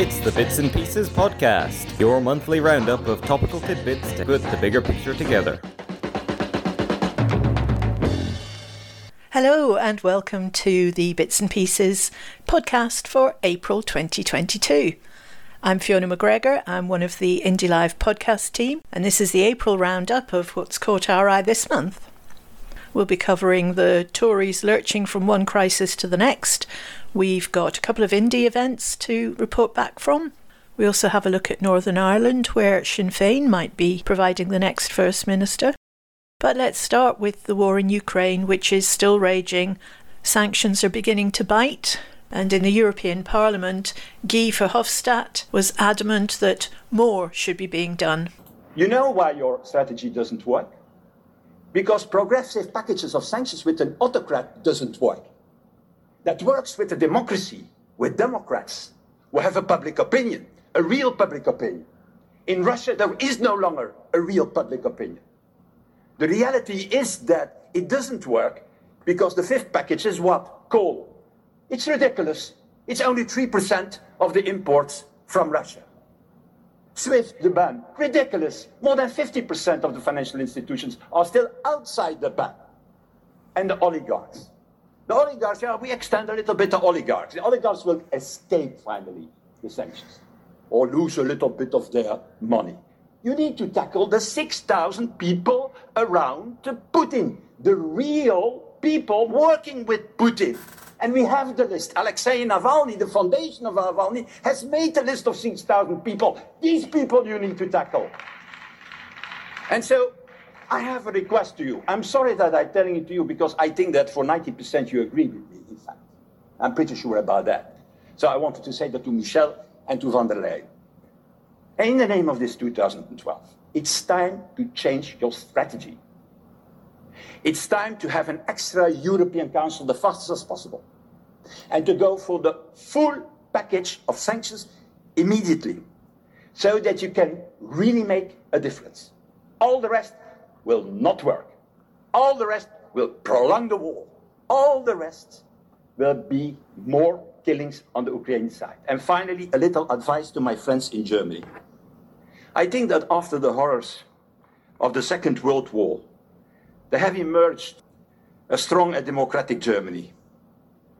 It's the Bits and Pieces Podcast, your monthly roundup of topical tidbits to put the bigger picture together. Hello, and welcome to the Bits and Pieces podcast for April 2022. I'm Fiona McGregor. I'm one of the Indie Live podcast team, and this is the April roundup of what's caught our eye this month. We'll be covering the Tories lurching from one crisis to the next. We've got a couple of indie events to report back from. We also have a look at Northern Ireland, where Sinn Féin might be providing the next First Minister. But let's start with the war in Ukraine, which is still raging. Sanctions are beginning to bite. And in the European Parliament, Guy Verhofstadt was adamant that more should be being done. You know why your strategy doesn't work? Because progressive packages of sanctions with an autocrat doesn't work. That works with a democracy, with Democrats who have a public opinion, a real public opinion. In Russia, there is no longer a real public opinion. The reality is that it doesn't work because the fifth package is what? Coal. It's ridiculous. It's only 3% of the imports from Russia. SWIFT, the ban, ridiculous. More than 50% of the financial institutions are still outside the ban. And the oligarchs. The oligarchs, yeah, we extend a little bit to oligarchs. The oligarchs will escape finally the sanctions or lose a little bit of their money. You need to tackle the 6,000 people around Putin, the real people working with Putin. And we have the list. Alexei Navalny, the foundation of Navalny, has made a list of 6,000 people. These people you need to tackle. And so I have a request to you. I'm sorry that I'm telling it to you because I think that for 90% you agree with me, in fact. I'm pretty sure about that. So I wanted to say that to Michel and to van der Leyen. In the name of this 2012, it's time to change your strategy. It's time to have an extra European Council the fastest as possible and to go for the full package of sanctions immediately so that you can really make a difference. All the rest will not work. All the rest will prolong the war. All the rest will be more killings on the Ukrainian side. And finally, a little advice to my friends in Germany. I think that after the horrors of the Second World War, there have emerged a strong and democratic Germany,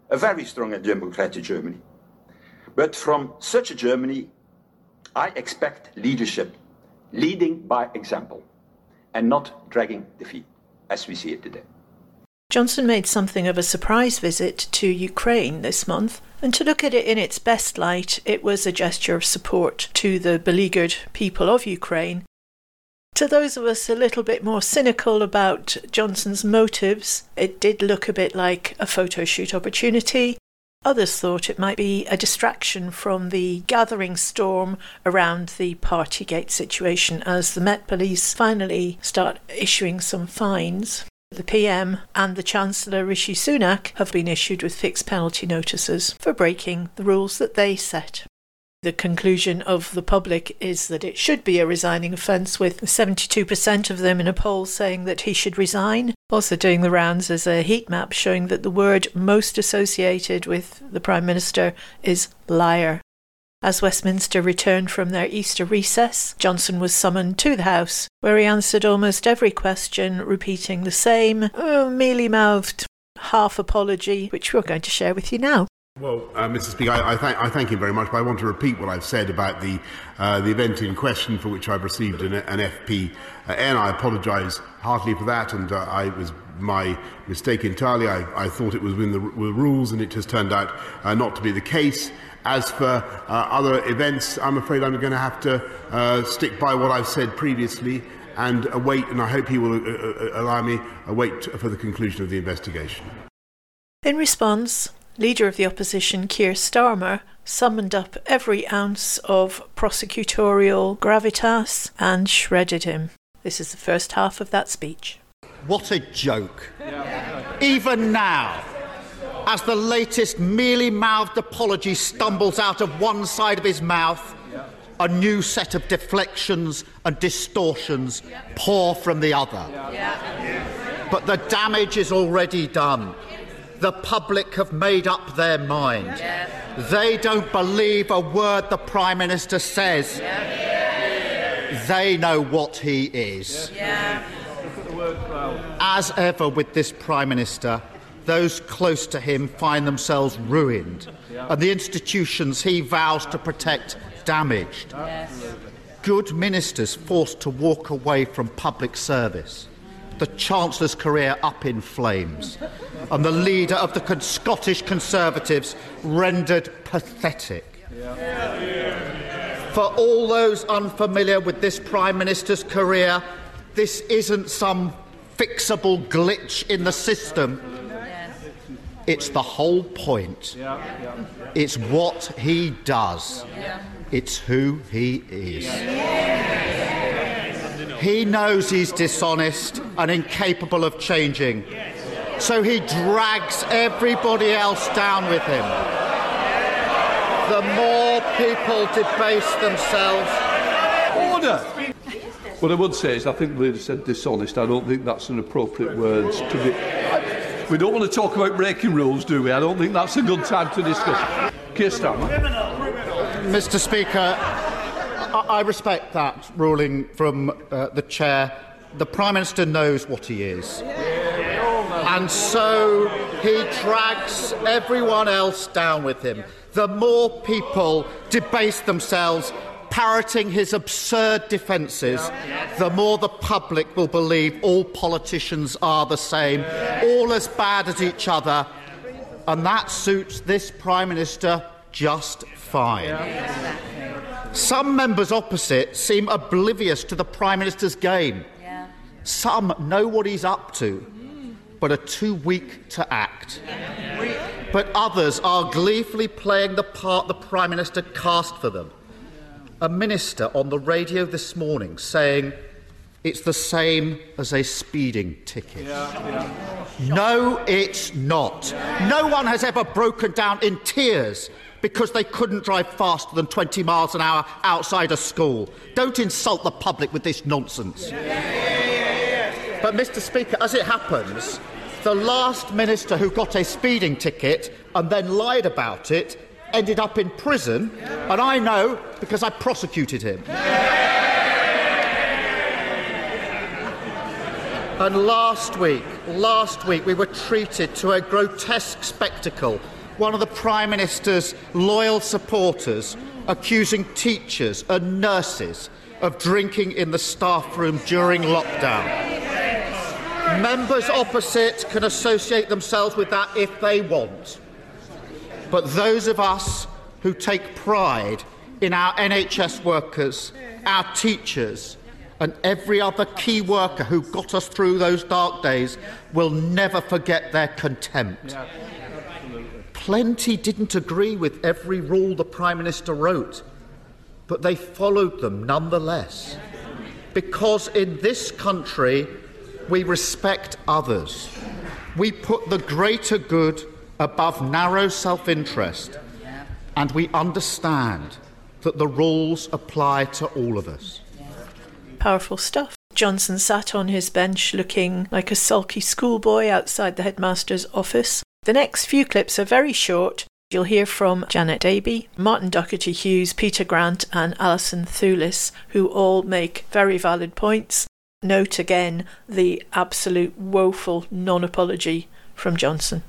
a very strong and democratic Germany. But from such a Germany, I expect leadership, leading by example, and not dragging the feet, as we see it today. Johnson made something of a surprise visit to Ukraine this month, and to look at it in its best light, it was a gesture of support to the beleaguered people of Ukraine. To those of us a little bit more cynical about Johnson's motives, it did look a bit like a photo shoot opportunity. Others thought it might be a distraction from the gathering storm around the Partygate situation as the Met Police finally start issuing some fines. The PM and the Chancellor Rishi Sunak have been issued with fixed penalty notices for breaking the rules that they set. The conclusion of the public is that it should be a resigning offence, with 72% of them in a poll saying that he should resign. Also, doing the rounds as a heat map showing that the word most associated with the Prime Minister is liar. As Westminster returned from their Easter recess, Johnson was summoned to the House, where he answered almost every question, repeating the same oh, mealy mouthed half apology, which we're going to share with you now. Well, uh, Mr. Speaker, I, I, thank, I, thank, you very much, but I want to repeat what I've said about the, uh, the event in question for which I've received an, an FP. Uh, and I apologise heartily for that, and uh, I was my mistake entirely. I, I thought it was within the, the, rules, and it has turned out uh, not to be the case. As for other events, I'm afraid I'm going to have to stick by what I've said previously and await, and I hope he will allow me, await for the conclusion of the investigation. In response, Leader of the opposition Keir Starmer summoned up every ounce of prosecutorial gravitas and shredded him. This is the first half of that speech. What a joke. Even now, as the latest mealy mouthed apology stumbles out of one side of his mouth, a new set of deflections and distortions pour from the other. But the damage is already done. The public have made up their mind. Yeah. They don't believe a word the Prime Minister says. Yeah. They know what he is. Yeah. As ever with this Prime Minister, those close to him find themselves ruined, and the institutions he vows to protect damaged. Yes. Good ministers forced to walk away from public service. The Chancellor's career up in flames, and the leader of the Scottish Conservatives rendered pathetic. For all those unfamiliar with this Prime Minister's career, this isn't some fixable glitch in the system. It's the whole point. It's what he does. It's who he is. He knows he's dishonest and incapable of changing. So he drags everybody else down with him. The more people debase themselves. Order! What I would say is, I think the leader said dishonest. I don't think that's an appropriate word to be. We don't want to talk about breaking rules, do we? I don't think that's a good time to discuss. Keir Starmer. Mr. Speaker, I respect that ruling from uh, the chair. The Prime Minister knows what he is. And so he drags everyone else down with him. The more people debase themselves parroting his absurd defences, the more the public will believe all politicians are the same, all as bad as each other, and that suits this Prime Minister just fine. Some members opposite seem oblivious to the Prime Minister's game. Some know what he's up to, but are too weak to act. But others are gleefully playing the part the Prime Minister cast for them a minister on the radio this morning saying it's the same as a speeding ticket. Yeah, yeah. No, it's not. No one has ever broken down in tears because they couldn't drive faster than 20 miles an hour outside a school. Don't insult the public with this nonsense. But, Mr. Speaker, as it happens, the last minister who got a speeding ticket and then lied about it ended up in prison, and I know because I prosecuted him. And last week, last week, we were treated to a grotesque spectacle. One of the Prime Minister's loyal supporters accusing teachers and nurses of drinking in the staff room during lockdown. Members opposite can associate themselves with that if they want. But those of us who take pride in our NHS workers, our teachers, and every other key worker who got us through those dark days will never forget their contempt. Plenty didn't agree with every rule the Prime Minister wrote, but they followed them nonetheless. Because in this country, we respect others. We put the greater good above narrow self interest, and we understand that the rules apply to all of us. Powerful stuff. Johnson sat on his bench looking like a sulky schoolboy outside the headmaster's office. The next few clips are very short. You'll hear from Janet Daby, Martin Docherty Hughes, Peter Grant, and Alison Thewliss, who all make very valid points. Note again the absolute woeful non apology from Johnson.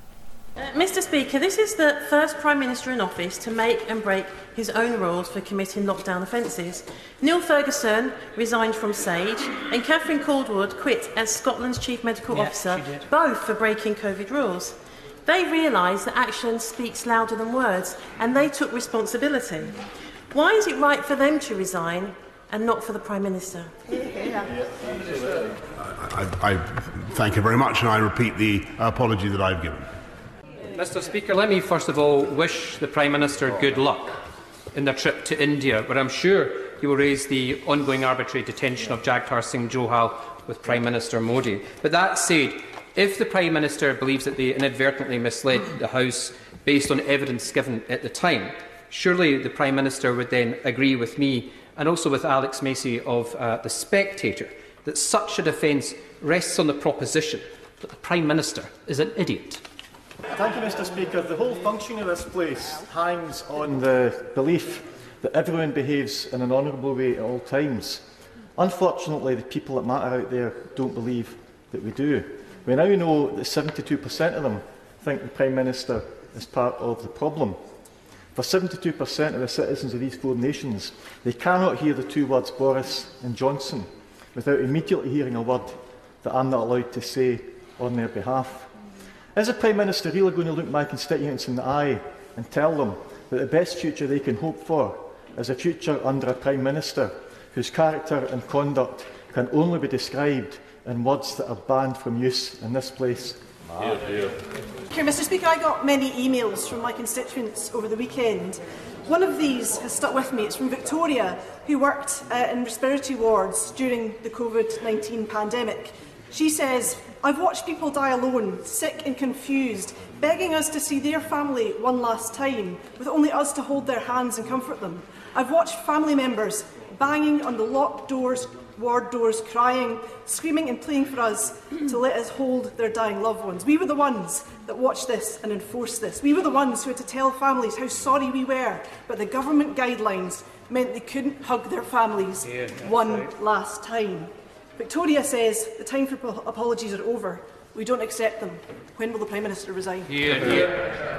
Uh, Mr Speaker, this is the first Prime Minister in office to make and break his own rules for committing lockdown offences. Neil Ferguson resigned from SAGE and Catherine Calderwood quit as Scotland's Chief Medical yeah, Officer, both for breaking COVID rules. They realised that action speaks louder than words and they took responsibility. Why is it right for them to resign and not for the Prime Minister? I, I, I thank you very much and I repeat the apology that I've given. Mr Speaker, let me first of all wish the Prime Minister good luck in their trip to India, where I'm sure he will raise the ongoing arbitrary detention of Jagtar Singh Johal with Prime Minister Modi. But that said, If the Prime Minister believes that they inadvertently misled the House based on evidence given at the time, surely the Prime Minister would then agree with me and also with Alex Macy of uh, The Spectator that such a defence rests on the proposition that the Prime Minister is an idiot. Thank you, Mr Speaker. The whole function of this place hangs on the belief that everyone behaves in an honourable way at all times. Unfortunately, the people that matter out there don't believe that we do. We now know that 72% of them think the Prime Minister is part of the problem. For 72% of the citizens of these four nations, they cannot hear the two words Boris and Johnson without immediately hearing a word that I'm not allowed to say on their behalf. Is the Prime Minister really going to look my constituents in the eye and tell them that the best future they can hope for is a future under a Prime Minister whose character and conduct can only be described in words that are banned from use in this place? Here, Mr Speaker, I got many emails from my constituents over the weekend. One of these has stuck with me. It's from Victoria, who worked uh, in respiratory wards during the COVID-19 pandemic. She says, I've watched people die alone, sick and confused, begging us to see their family one last time, with only us to hold their hands and comfort them. I've watched family members banging on the locked doors ward doors, crying, screaming and pleading for us to let us hold their dying loved ones. We were the ones that watched this and enforced this. We were the ones who had to tell families how sorry we were, but the government guidelines meant they couldn't hug their families yeah, one right. last time. Victoria says the time for apologies are over. We don't accept them. When will the Prime Minister resign? Yeah, yeah.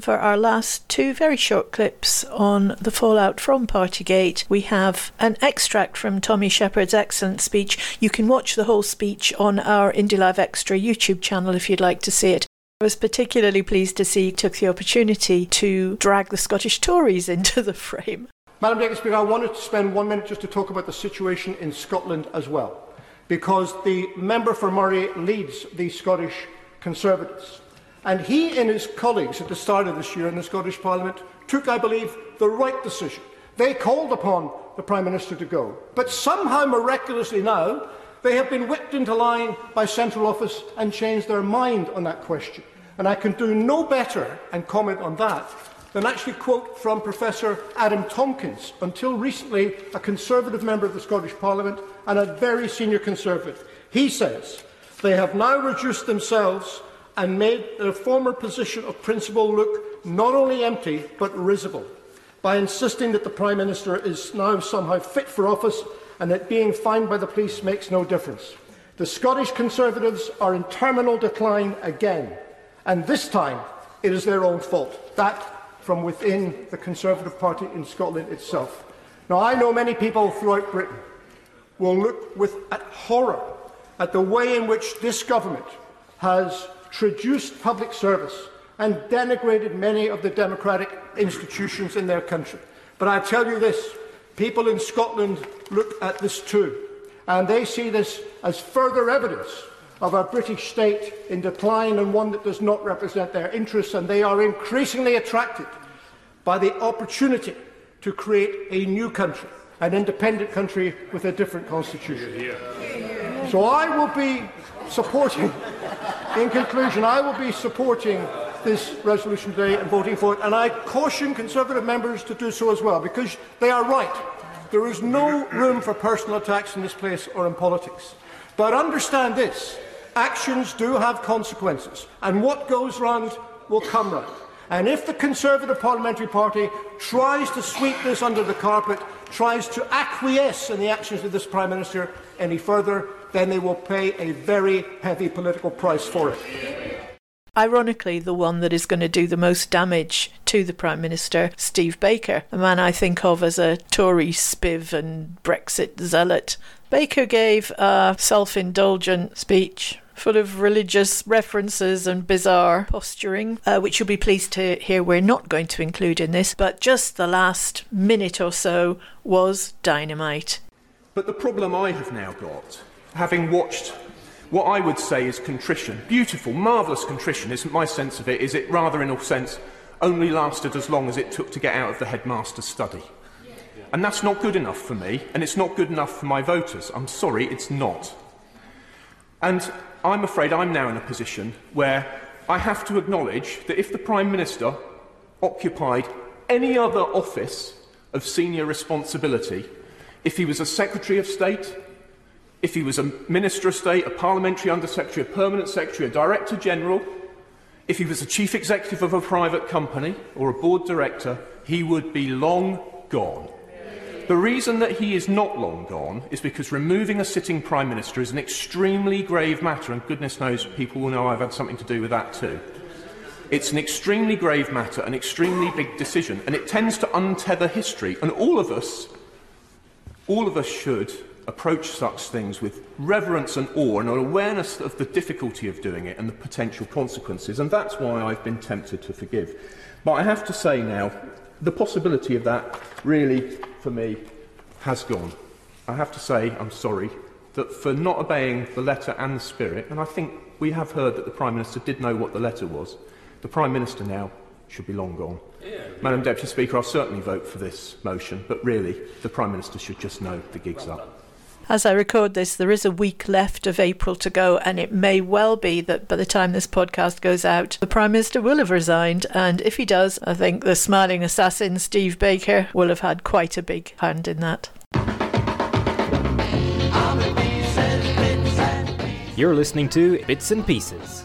For our last two very short clips on the fallout from Partygate, we have an extract from Tommy Sheppard's excellent speech. You can watch the whole speech on our Indie Live Extra YouTube channel if you'd like to see it. I was particularly pleased to see he took the opportunity to drag the Scottish Tories into the frame. Madam Deputy Speaker, I wanted to spend one minute just to talk about the situation in Scotland as well, because the member for Moray leads the Scottish Conservatives. And he and his colleagues at the start of this year in the Scottish Parliament took, I believe, the right decision. They called upon the Prime Minister to go. But somehow, miraculously now, they have been whipped into line by Central Office and changed their mind on that question. And I can do no better and comment on that than actually quote from Professor Adam Tompkins, until recently a Conservative member of the Scottish Parliament and a very senior Conservative. He says, they have now reduced themselves and made their former position of principle look not only empty but risible by insisting that the Prime Minister is now somehow fit for office and that being fined by the police makes no difference. The Scottish Conservatives are in terminal decline again, and this time it is their own fault. That from within the Conservative Party in Scotland itself. Now, I know many people throughout Britain will look with at horror at the way in which this government has traduced public service and denigrated many of the democratic institutions in their country. But I tell you this, people in Scotland look at this too, and they see this as further evidence of a British state in decline and one that does not represent their interests, and they are increasingly attracted by the opportunity to create a new country, an independent country with a different constitution. So I will be supporting In conclusion, I will be supporting this resolution today and voting for it, and I caution Conservative members to do so as well, because they are right. There is no room for personal attacks in this place or in politics. But understand this, actions do have consequences, and what goes round will come round. And if the Conservative Parliamentary Party tries to sweep this under the carpet, tries to acquiesce in the actions of this Prime Minister any further, then they will pay a very heavy political price for it. Ironically, the one that is going to do the most damage to the Prime Minister, Steve Baker, a man I think of as a Tory spiv and Brexit zealot. Baker gave a self indulgent speech full of religious references and bizarre posturing, uh, which you'll be pleased to hear we're not going to include in this, but just the last minute or so was dynamite. But the problem I have now got having watched what I would say is contrition, beautiful, marvellous contrition, isn't my sense of it, is it rather in all sense only lasted as long as it took to get out of the headmaster's study. And that's not good enough for me, and it's not good enough for my voters. I'm sorry, it's not. And I'm afraid I'm now in a position where I have to acknowledge that if the Prime Minister occupied any other office of senior responsibility, if he was a Secretary of State, if he was a Minister of State, a Parliamentary Undersecretary, a Permanent Secretary, a Director General, if he was a Chief Executive of a private company or a Board Director, he would be long gone. The reason that he is not long gone is because removing a sitting Prime Minister is an extremely grave matter, and goodness knows people will know I've had something to do with that too. It's an extremely grave matter, an extremely big decision, and it tends to untether history. And all of us, all of us should approach such things with reverence and awe and an awareness of the difficulty of doing it and the potential consequences. And that's why I've been tempted to forgive. But I have to say now, the possibility of that really, for me, has gone. I have to say, I'm sorry, that for not obeying the letter and the spirit, and I think we have heard that the Prime Minister did know what the letter was, the Prime Minister now should be long gone. Yeah, Madam Deputy Speaker, I'll certainly vote for this motion, but really, the Prime Minister should just know the gig's well up. As I record this, there is a week left of April to go, and it may well be that by the time this podcast goes out, the Prime Minister will have resigned. And if he does, I think the smiling assassin, Steve Baker, will have had quite a big hand in that. You're listening to Bits and Pieces.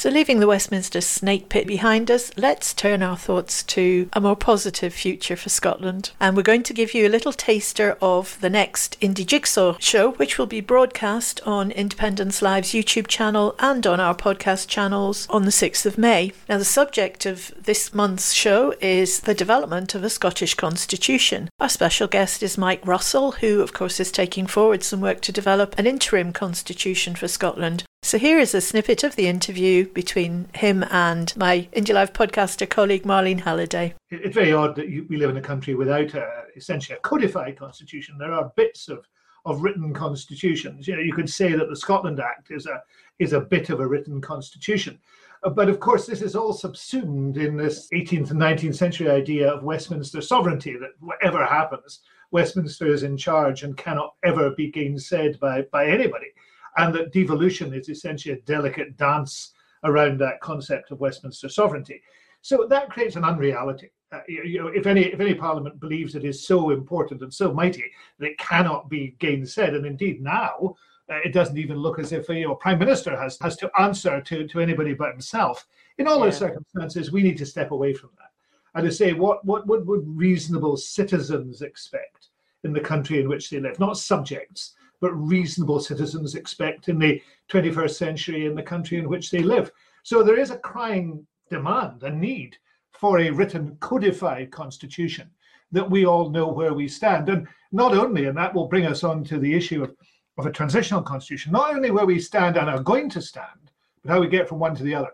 So, leaving the Westminster snake pit behind us, let's turn our thoughts to a more positive future for Scotland. And we're going to give you a little taster of the next Indie Jigsaw show, which will be broadcast on Independence Live's YouTube channel and on our podcast channels on the 6th of May. Now, the subject of this month's show is the development of a Scottish constitution. Our special guest is Mike Russell, who, of course, is taking forward some work to develop an interim constitution for Scotland. So here is a snippet of the interview between him and my Indie Live podcaster colleague Marlene Halliday. It's very odd that you, we live in a country without a, essentially a codified constitution. There are bits of, of written constitutions. You know, you could say that the Scotland Act is a is a bit of a written constitution. Uh, but of course, this is all subsumed in this 18th and 19th century idea of Westminster sovereignty that whatever happens, Westminster is in charge and cannot ever be gainsaid by, by anybody and that devolution is essentially a delicate dance around that concept of Westminster sovereignty. So that creates an unreality. Uh, you know, if any if any parliament believes it is so important and so mighty that it cannot be gainsaid, and indeed now uh, it doesn't even look as if you know, a prime minister has has to answer to to anybody but himself. In all yeah. those circumstances, we need to step away from that and to say what what what would reasonable citizens expect in the country in which they live, not subjects but reasonable citizens expect in the 21st century in the country in which they live. So there is a crying demand, a need for a written codified constitution that we all know where we stand. And not only, and that will bring us on to the issue of, of a transitional constitution, not only where we stand and are going to stand, but how we get from one to the other.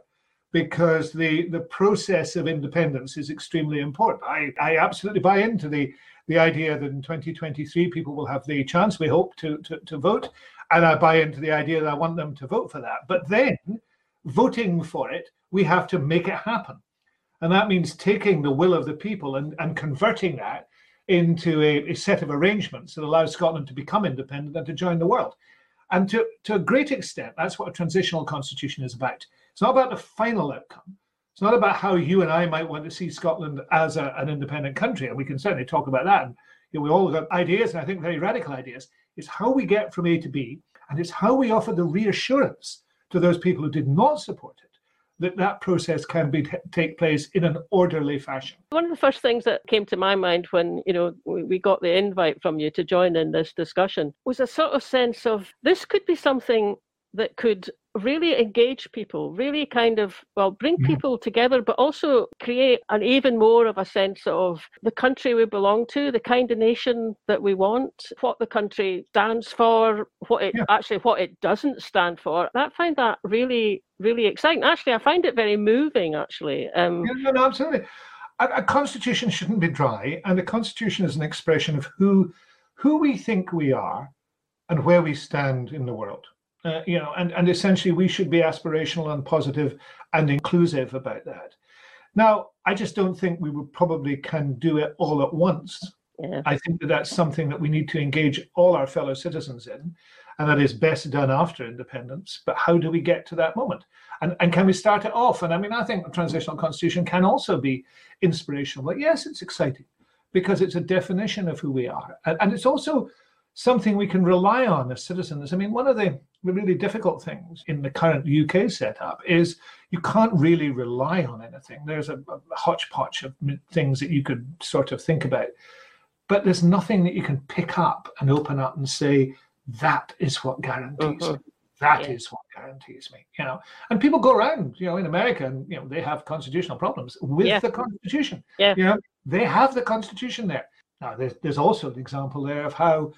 Because the, the process of independence is extremely important. I, I absolutely buy into the the idea that in 2023 people will have the chance, we hope, to, to, to vote. And I buy into the idea that I want them to vote for that. But then, voting for it, we have to make it happen. And that means taking the will of the people and, and converting that into a, a set of arrangements that allows Scotland to become independent and to join the world. And to, to a great extent, that's what a transitional constitution is about. It's not about the final outcome. It's not about how you and I might want to see Scotland as a, an independent country, and we can certainly talk about that. And you know, we all got ideas, and I think very radical ideas. It's how we get from A to B, and it's how we offer the reassurance to those people who did not support it that that process can be t- take place in an orderly fashion. One of the first things that came to my mind when you know we, we got the invite from you to join in this discussion was a sort of sense of this could be something that could really engage people, really kind of, well, bring mm-hmm. people together, but also create an even more of a sense of the country we belong to, the kind of nation that we want, what the country stands for, what it yeah. actually what it doesn't stand for. I find that really, really exciting. Actually, I find it very moving. Actually, um, yeah, no, no, absolutely. A, a constitution shouldn't be dry, and a constitution is an expression of who who we think we are and where we stand in the world. Uh, you know, and, and essentially we should be aspirational and positive and inclusive about that. Now, I just don't think we would probably can do it all at once. Yeah. I think that that's something that we need to engage all our fellow citizens in, and that is best done after independence. But how do we get to that moment? And, and can we start it off? And I mean, I think the transitional constitution can also be inspirational. But yes, it's exciting because it's a definition of who we are. And, and it's also something we can rely on as citizens. I mean, one of the the really difficult things in the current UK setup is you can't really rely on anything. There's a, a hodgepodge of things that you could sort of think about, but there's nothing that you can pick up and open up and say that is what guarantees. Mm-hmm. That yeah. is what guarantees me, you know. And people go around, you know, in America, and you know they have constitutional problems with yeah. the Constitution. Yeah. You know, they have the Constitution there. Now, there's, there's also an example there of how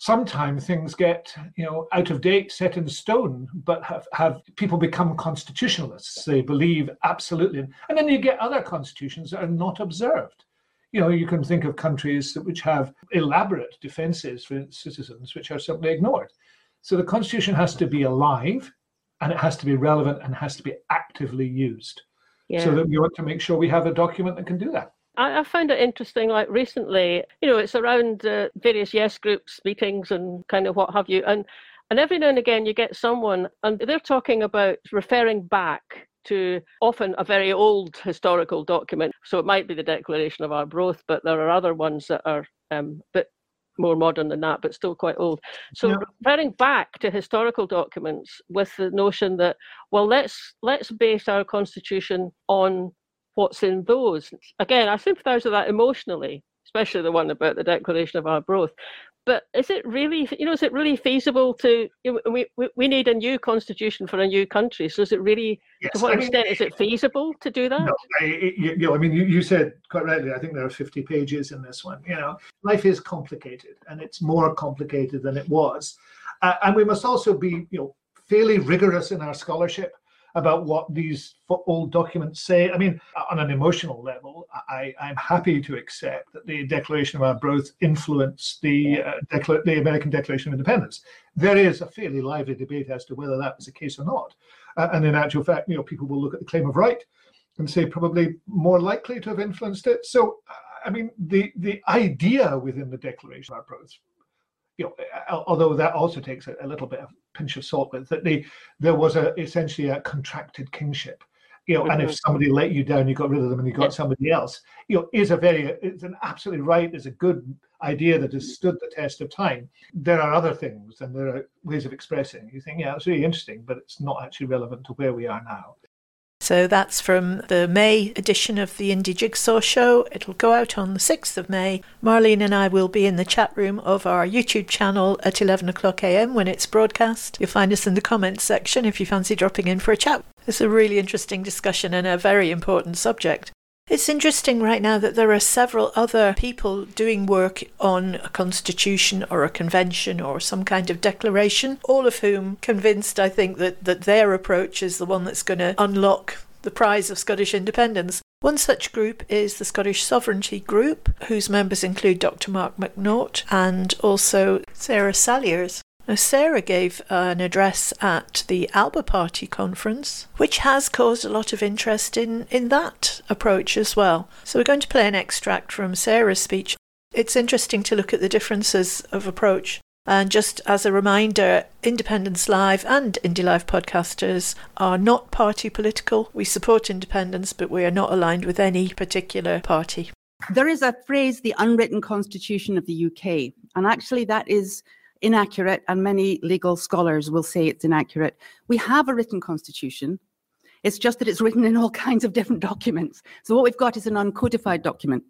sometimes things get you know out of date set in stone but have, have people become constitutionalists. They believe absolutely. And then you get other constitutions that are not observed. You know you can think of countries which have elaborate defenses for citizens which are simply ignored. So the constitution has to be alive and it has to be relevant and has to be actively used. Yeah. so that we want to make sure we have a document that can do that I, I found it interesting, like recently, you know, it's around uh, various yes groups meetings and kind of what have you. And and every now and again you get someone and they're talking about referring back to often a very old historical document. So it might be the Declaration of Arbroath, but there are other ones that are um, a bit more modern than that, but still quite old. So yeah. referring back to historical documents with the notion that, well, let's let's base our constitution on what's in those. Again, I sympathise with that emotionally, especially the one about the Declaration of Arbroath. But is it really, you know, is it really feasible to? You know, we, we need a new constitution for a new country. So is it really, yes, to what I extent is it feasible to do that? No, I, you, know, I mean, you, you said quite rightly. I think there are fifty pages in this one. You know, life is complicated, and it's more complicated than it was. Uh, and we must also be, you know, fairly rigorous in our scholarship about what these old documents say. I mean, on an emotional level, I, am happy to accept that the Declaration of Arbroath influenced the, uh, Decla- the American Declaration of Independence. There is a fairly lively debate as to whether that was the case or not. Uh, and in actual fact, you know, people will look at the claim of right and say probably more likely to have influenced it. So, I mean, the the idea within the Declaration of Arbroath you know, although that also takes a, a, little bit of pinch of salt with that, the, there was a essentially a contracted kingship. You know, mm-hmm. and if mm-hmm. somebody let you down, you got rid of them, and you got somebody else. You know, is a very, it's an absolutely right, is a good idea that has stood the test of time. There are other things, and there are ways of expressing. You think, yeah, it's really interesting, but it's not actually relevant to where we are now. So that's from the May edition of the Indie Jigsaw Show. It'll go out on the 6th of May. Marlene and I will be in the chat room of our YouTube channel at 11 o'clock am when it's broadcast. You'll find us in the comments section if you fancy dropping in for a chat. It's a really interesting discussion and a very important subject. It's interesting right now that there are several other people doing work on a constitution or a convention or some kind of declaration, all of whom convinced, I think, that, that their approach is the one that's going to unlock the prize of Scottish independence. One such group is the Scottish Sovereignty Group, whose members include Dr. Mark McNaught and also Sarah Salyers. Now, Sarah gave uh, an address at the Alba Party conference, which has caused a lot of interest in, in that approach as well. So, we're going to play an extract from Sarah's speech. It's interesting to look at the differences of approach. And just as a reminder, Independence Live and Indie Live podcasters are not party political. We support independence, but we are not aligned with any particular party. There is a phrase, the unwritten constitution of the UK. And actually, that is inaccurate, and many legal scholars will say it's inaccurate. We have a written constitution. It's just that it's written in all kinds of different documents. So what we've got is an uncodified document.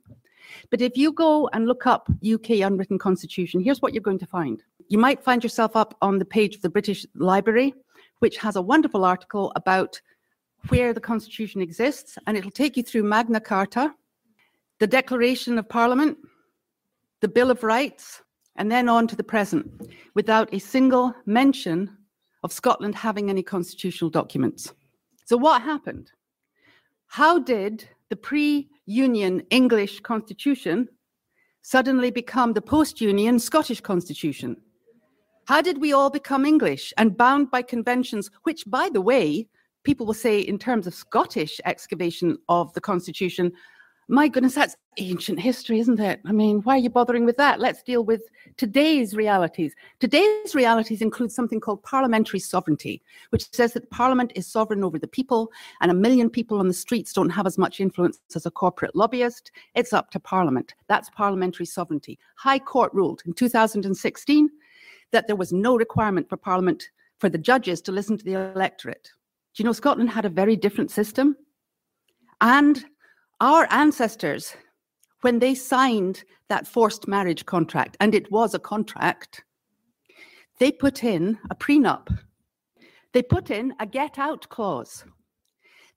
But if you go and look up UK unwritten constitution, here's what you're going to find. You might find yourself up on the page of the British Library, which has a wonderful article about where the constitution exists, and it'll take you through Magna Carta, the Declaration of Parliament, the Bill of Rights, and then on to the present, without a single mention of Scotland having any constitutional documents. So, what happened? How did the pre Union English constitution suddenly become the post Union Scottish constitution? How did we all become English and bound by conventions, which, by the way, people will say in terms of Scottish excavation of the constitution, my goodness, that's ancient history, isn't it? I mean, why are you bothering with that? Let's deal with today's realities. Today's realities include something called parliamentary sovereignty, which says that Parliament is sovereign over the people, and a million people on the streets don't have as much influence as a corporate lobbyist. It's up to Parliament. That's parliamentary sovereignty. High Court ruled in 2016 that there was no requirement for Parliament for the judges to listen to the electorate. Do you know Scotland had a very different system? And our ancestors, when they signed that forced marriage contract, and it was a contract, they put in a prenup. They put in a get out clause.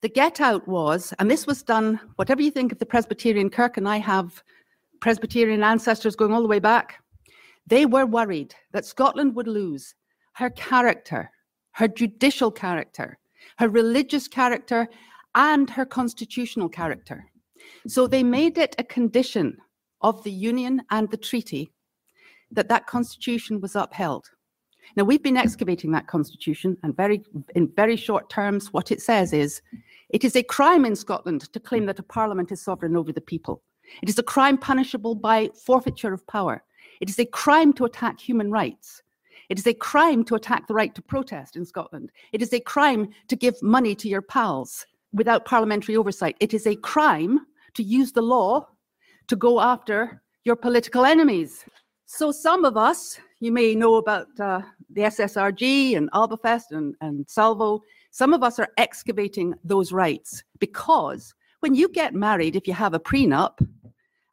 The get out was, and this was done, whatever you think of the Presbyterian Kirk, and I have Presbyterian ancestors going all the way back, they were worried that Scotland would lose her character, her judicial character, her religious character, and her constitutional character. So they made it a condition of the Union and the treaty that that constitution was upheld. Now we've been excavating that constitution, and very in very short terms, what it says is it is a crime in Scotland to claim that a parliament is sovereign over the people. It is a crime punishable by forfeiture of power. It is a crime to attack human rights. It is a crime to attack the right to protest in Scotland. It is a crime to give money to your pals without parliamentary oversight. It is a crime to use the law to go after your political enemies. So, some of us, you may know about uh, the SSRG and Albafest and, and Salvo, some of us are excavating those rights because when you get married, if you have a prenup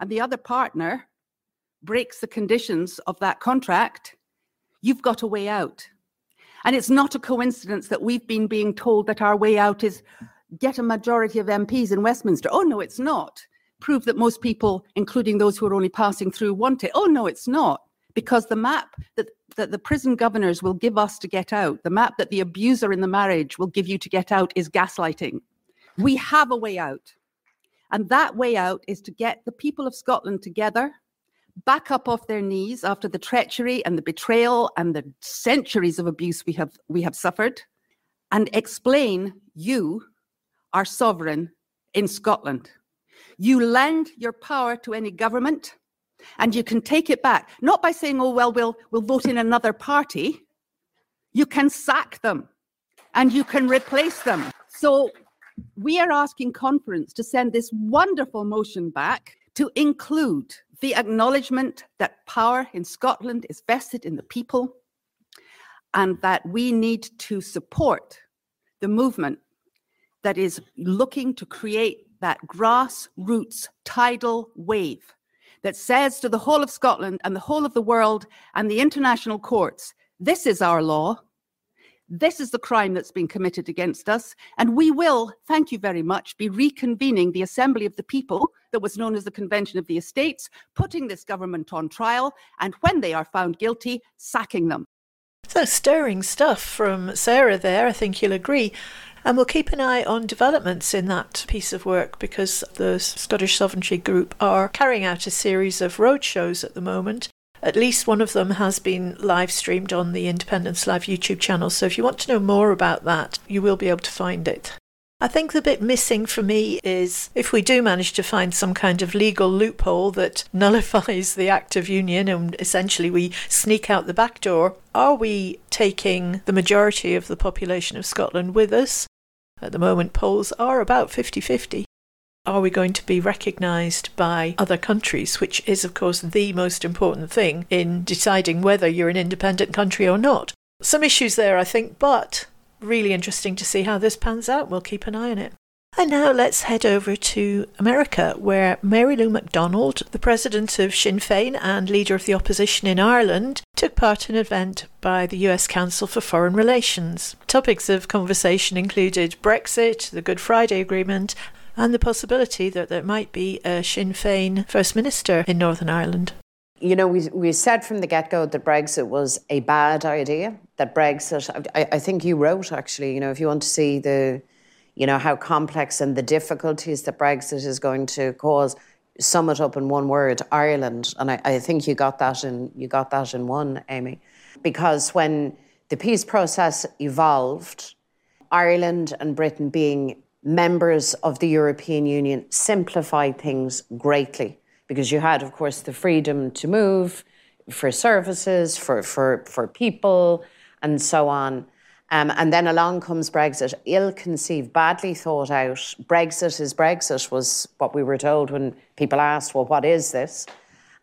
and the other partner breaks the conditions of that contract, you've got a way out. And it's not a coincidence that we've been being told that our way out is get a majority of MPs in Westminster. Oh, no, it's not. Prove that most people, including those who are only passing through, want it. Oh, no, it's not because the map that, that the prison governors will give us to get out, the map that the abuser in the marriage will give you to get out, is gaslighting. We have a way out. And that way out is to get the people of Scotland together, back up off their knees after the treachery and the betrayal and the centuries of abuse we have, we have suffered, and explain you are sovereign in Scotland. You lend your power to any government and you can take it back, not by saying, oh, well, we'll, we'll vote in another party. You can sack them and you can replace them. So we are asking conference to send this wonderful motion back to include the acknowledgement that power in Scotland is vested in the people and that we need to support the movement that is looking to create that grassroots tidal wave that says to the whole of Scotland and the whole of the world and the international courts, this is our law. This is the crime that's been committed against us. And we will, thank you very much, be reconvening the Assembly of the People that was known as the Convention of the Estates, putting this government on trial, and when they are found guilty, sacking them. So stirring stuff from Sarah there, I think you'll agree. And we'll keep an eye on developments in that piece of work because the Scottish Sovereignty Group are carrying out a series of roadshows at the moment. At least one of them has been live streamed on the Independence Live YouTube channel. So if you want to know more about that, you will be able to find it. I think the bit missing for me is if we do manage to find some kind of legal loophole that nullifies the Act of Union and essentially we sneak out the back door, are we taking the majority of the population of Scotland with us? At the moment, polls are about 50 50. Are we going to be recognised by other countries, which is, of course, the most important thing in deciding whether you're an independent country or not? Some issues there, I think, but really interesting to see how this pans out. We'll keep an eye on it. And now let's head over to America, where Mary Lou McDonald, the president of Sinn Féin and leader of the opposition in Ireland, took part in an event by the US Council for Foreign Relations. Topics of conversation included Brexit, the Good Friday Agreement, and the possibility that there might be a Sinn Féin First Minister in Northern Ireland. You know, we, we said from the get go that Brexit was a bad idea, that Brexit, I, I think you wrote actually, you know, if you want to see the you know, how complex and the difficulties that Brexit is going to cause. Sum it up in one word, Ireland. And I, I think you got that in you got that in one, Amy. Because when the peace process evolved, Ireland and Britain being members of the European Union simplified things greatly because you had, of course, the freedom to move for services, for, for, for people, and so on. Um, and then along comes Brexit, ill conceived, badly thought out. Brexit is Brexit, was what we were told when people asked, well, what is this?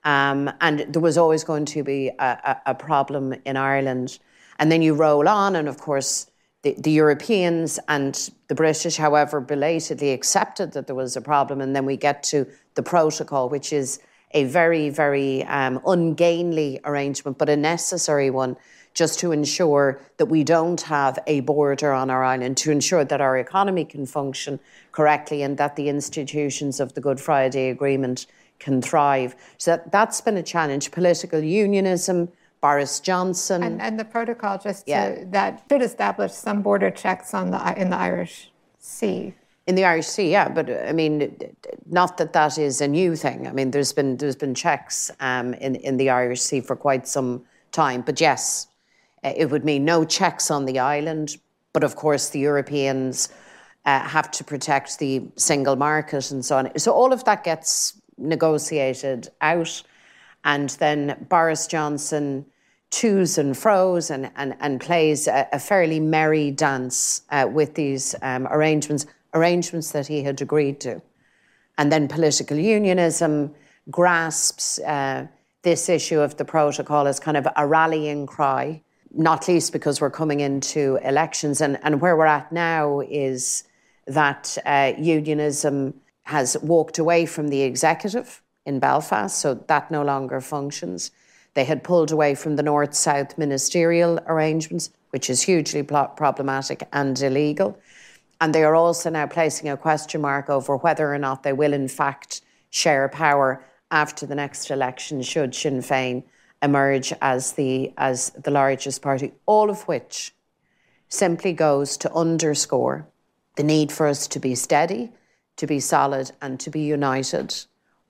Um, and there was always going to be a, a, a, problem in Ireland. And then you roll on, and of course, the, the, Europeans and the British, however, belatedly accepted that there was a problem. And then we get to the protocol, which is a very, very um, ungainly arrangement, but a necessary one just to ensure that we don't have a border on our island, to ensure that our economy can function correctly and that the institutions of the Good Friday Agreement can thrive. So that, that's been a challenge. Political unionism, Boris Johnson. And, and the protocol just yeah. to, that should establish some border checks on the in the Irish Sea. In the Irish Sea, yeah, but I mean, not that that is a new thing. I mean, there's been there's been checks um, in in the Irish Sea for quite some time. But yes, it would mean no checks on the island. But of course, the Europeans uh, have to protect the single market and so on. So all of that gets negotiated out. And then Boris Johnson toos and froze and, and, and plays a, a fairly merry dance uh, with these um, arrangements, arrangements that he had agreed to. And then political unionism grasps uh, this issue of the protocol as kind of a rallying cry, not least because we're coming into elections. And, and where we're at now is that uh, unionism has walked away from the executive in Belfast, so that no longer functions. They had pulled away from the north south ministerial arrangements, which is hugely problematic and illegal. And they are also now placing a question mark over whether or not they will, in fact, share power after the next election, should Sinn Féin emerge as the, as the largest party, all of which simply goes to underscore the need for us to be steady to be solid and to be united,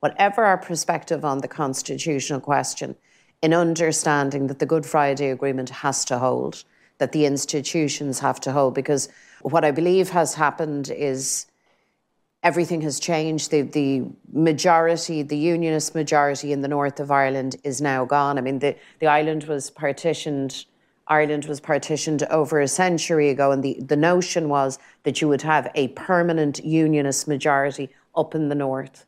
whatever our perspective on the constitutional question, in understanding that the Good Friday Agreement has to hold, that the institutions have to hold. Because what I believe has happened is everything has changed. The, the majority, the unionist majority in the north of Ireland is now gone. I mean, the, the island was partitioned Ireland was partitioned over a century ago, and the, the notion was that you would have a permanent unionist majority up in the north.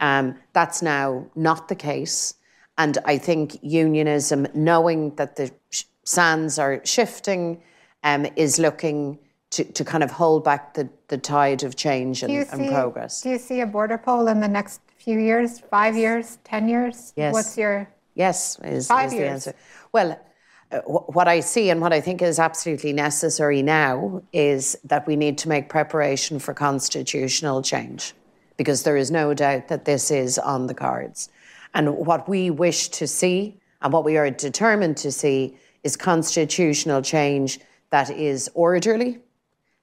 Um, that's now not the case. And I think unionism, knowing that the sands are shifting, um, is looking to, to kind of hold back the, the tide of change and, see, and progress. Do you see a border poll in the next few years, five years, 10 years? Yes. What's your. Yes, is, five is years. the answer. Well, uh, what I see and what I think is absolutely necessary now is that we need to make preparation for constitutional change because there is no doubt that this is on the cards. And what we wish to see and what we are determined to see is constitutional change that is orderly,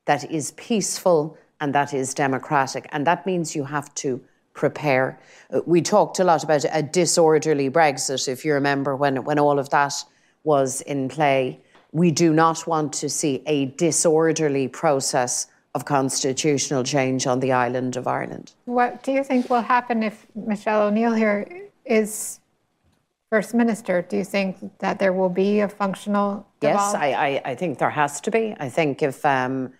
that is peaceful, and that is democratic. And that means you have to prepare. Uh, we talked a lot about a disorderly Brexit, if you remember, when, when all of that was in play. We do not want to see a disorderly process of constitutional change on the island of Ireland. What do you think will happen if Michelle O'Neill here is First Minister? Do you think that there will be a functional Yes, I, I, I, think there has to be. I think if um,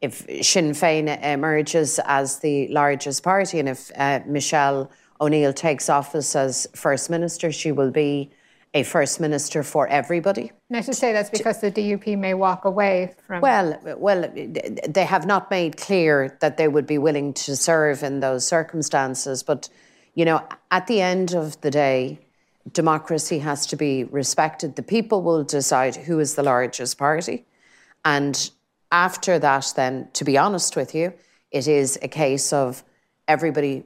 if Sinn Féin emerges as the largest party and if uh, Michelle O'Neill takes office as First Minister, she will be a first minister for everybody. And I should say that's because the DUP may walk away from. Well, well, they have not made clear that they would be willing to serve in those circumstances. But you know, at the end of the day, democracy has to be respected. The people will decide who is the largest party, and after that, then, to be honest with you, it is a case of everybody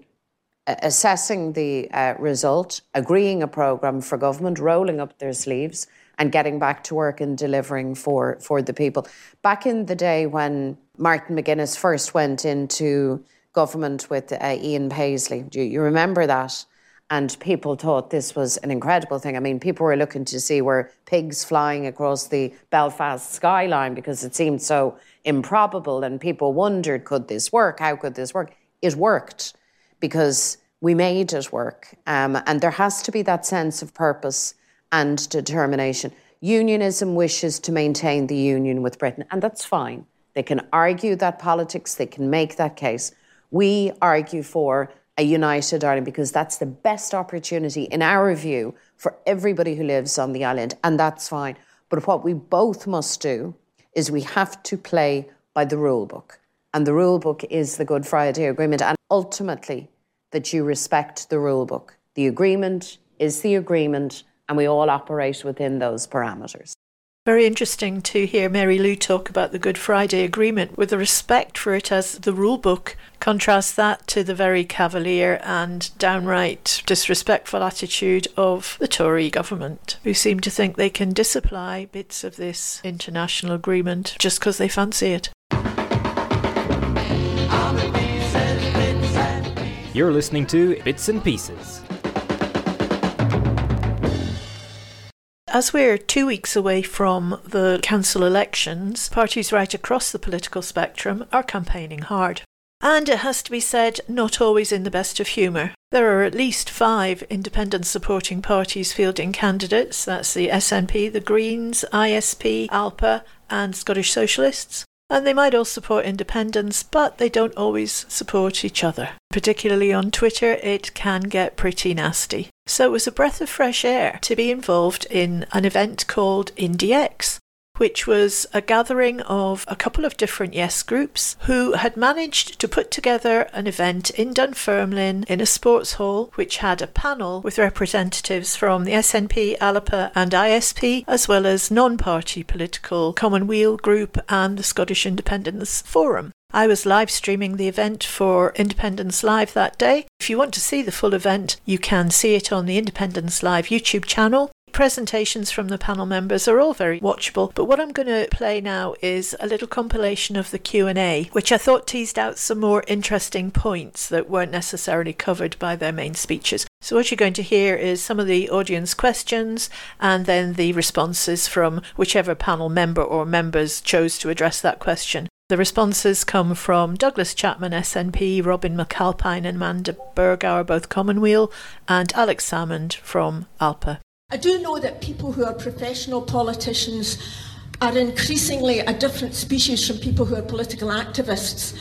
assessing the uh, result, agreeing a programme for government, rolling up their sleeves, and getting back to work and delivering for, for the people. Back in the day when Martin McGuinness first went into government with uh, Ian Paisley, do you remember that? And people thought this was an incredible thing. I mean, people were looking to see were pigs flying across the Belfast skyline because it seemed so improbable, and people wondered, could this work? How could this work? It worked because we made it work. Um, and there has to be that sense of purpose and determination. Unionism wishes to maintain the union with Britain, and that's fine. They can argue that politics, they can make that case. We argue for a united Ireland because that's the best opportunity, in our view, for everybody who lives on the island, and that's fine. But what we both must do is we have to play by the rule book. And the rule book is the Good Friday Agreement. And ultimately, that you respect the rule book. The agreement is the agreement, and we all operate within those parameters. Very interesting to hear Mary Lou talk about the Good Friday Agreement with the respect for it as the rule book. Contrast that to the very cavalier and downright disrespectful attitude of the Tory government, who seem to think they can disapply bits of this international agreement just because they fancy it. You're listening to Bits and Pieces. As we're two weeks away from the council elections, parties right across the political spectrum are campaigning hard. And it has to be said, not always in the best of humour. There are at least five independent supporting parties fielding candidates that's the SNP, the Greens, ISP, Alba, and Scottish Socialists and they might all support independence, but they don't always support each other. Particularly on Twitter, it can get pretty nasty. So it was a breath of fresh air to be involved in an event called IndieX, which was a gathering of a couple of different Yes groups who had managed to put together an event in Dunfermline in a sports hall, which had a panel with representatives from the SNP, Alba, and ISP, as well as non party political Commonweal Group and the Scottish Independence Forum. I was live streaming the event for Independence Live that day. If you want to see the full event, you can see it on the Independence Live YouTube channel. Presentations from the panel members are all very watchable but what i'm going to play now is a little compilation of the q&a which i thought teased out some more interesting points that weren't necessarily covered by their main speeches. So what you're going to hear is some of the audience questions and then the responses from whichever panel member or members chose to address that question the responses come from Douglas Chapman, SNP, Robin McAlpine and Amanda Burgauer, both Commonweal, and Alex Salmond from Alba. I do know that people who are professional politicians are increasingly a different species from people who are political activists.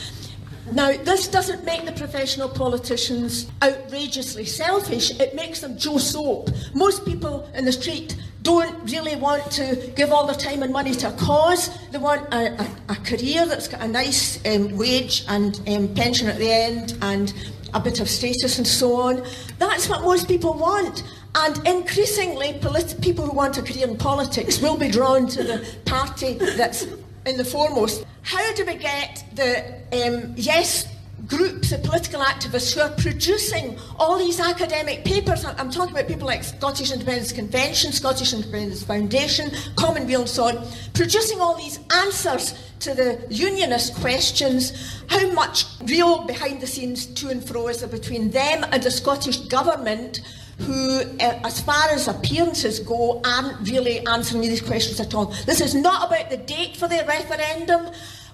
Now, this doesn't make the professional politicians outrageously selfish, it makes them Joe Soap. Most people in the street don't really want to give all their time and money to a cause. They want a, a, a career that's got a nice um, wage and um, pension at the end and a bit of status and so on. That's what most people want. And increasingly, polit- people who want a career in politics will be drawn to the party that's in the foremost. How do we get the um, yes groups of political activists who are producing all these academic papers? I'm talking about people like Scottish Independence Convention, Scottish Independence Foundation, Commonweal, and so on, producing all these answers to the unionist questions. How much real behind the scenes to and fro is there between them and the Scottish Government? who, uh, as far as appearances go, aren't really answering these questions at all. This is not about the date for the referendum.